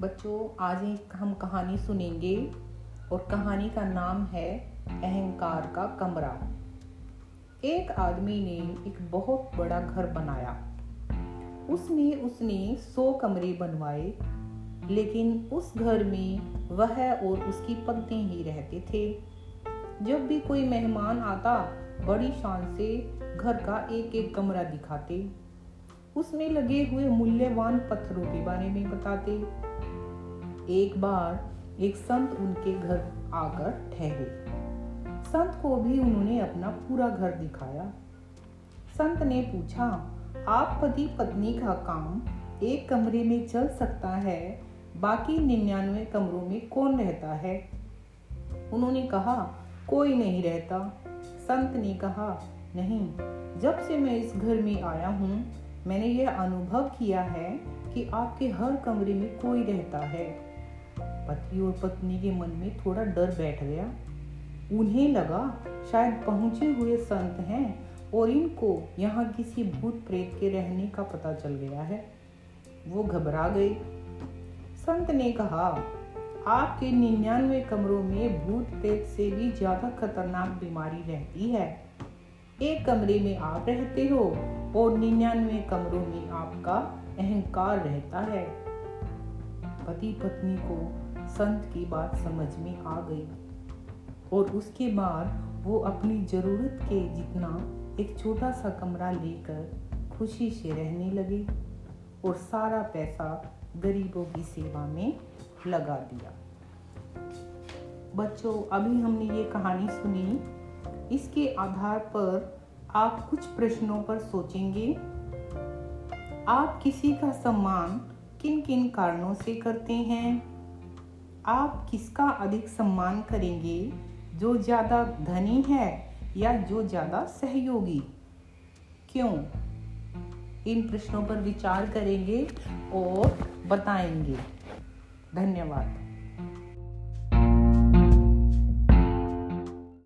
बच्चों, आज एक हम कहानी सुनेंगे और कहानी का नाम है अहंकार का कमरा। एक आदमी ने एक बहुत बड़ा घर बनाया। उसने उसने सौ कमरे बनवाए, लेकिन उस घर में वह और उसकी पत्नी ही रहते थे। जब भी कोई मेहमान आता, बड़ी शान से घर का एक एक कमरा दिखाते। उसमें लगे हुए मूल्यवान पत्थरों के बारे में बताते। एक बार एक संत उनके घर आकर ठहरे। संत को भी उन्होंने अपना पूरा घर दिखाया। संत ने पूछा, आप पति पत्नी का काम एक कमरे में चल सकता है, बाकी निन्यानवे कमरों में कौन रहता है? उन्होंने कहा, कोई नहीं रहता। संत ने कहा, नहीं, जब से मैं इस घर में आया हूँ, मैंने यह अनुभव किया है कि आपके हर कमरे में कोई रहता है। पति और पत्नी के मन में थोड़ा डर बैठ गया। उन्हें लगा शायद पहुँचे हुए संत हैं और इनको यहाँ किसी भूत प्रेत के रहने का पता चल गया है। वो घबरा गए संत ने कहा, आपके निन्यानवे कमरों में भूत प्रेत से भी ज़्यादा खतरनाक बीमारी रहती है। एक कमरे में आप रहते हो और निन्यानवे कमरों में आपका अहंकार रहता है। पति पत्नी को संत की बात समझ में आ गई। और उसके बाद वो अपनी ज़रूरत के जितना एक छोटा सा कमरा लेकर खुशी से रहने लगे और सारा पैसा गरीबों की सेवा में लगा दिया। बच्चों, अभी हमने ये कहानी सुनी। इसके आधार पर आप कुछ प्रश्नों पर सोचेंगे। आप किसी का सम्मान किन किन कारणों से करते हैं? आप किसका अधिक सम्मान करेंगे? जो ज़्यादा धनी है या जो ज़्यादा सहयोगी? क्यों? इन प्रश्नों पर विचार करेंगे और बताएँगे। धन्यवाद।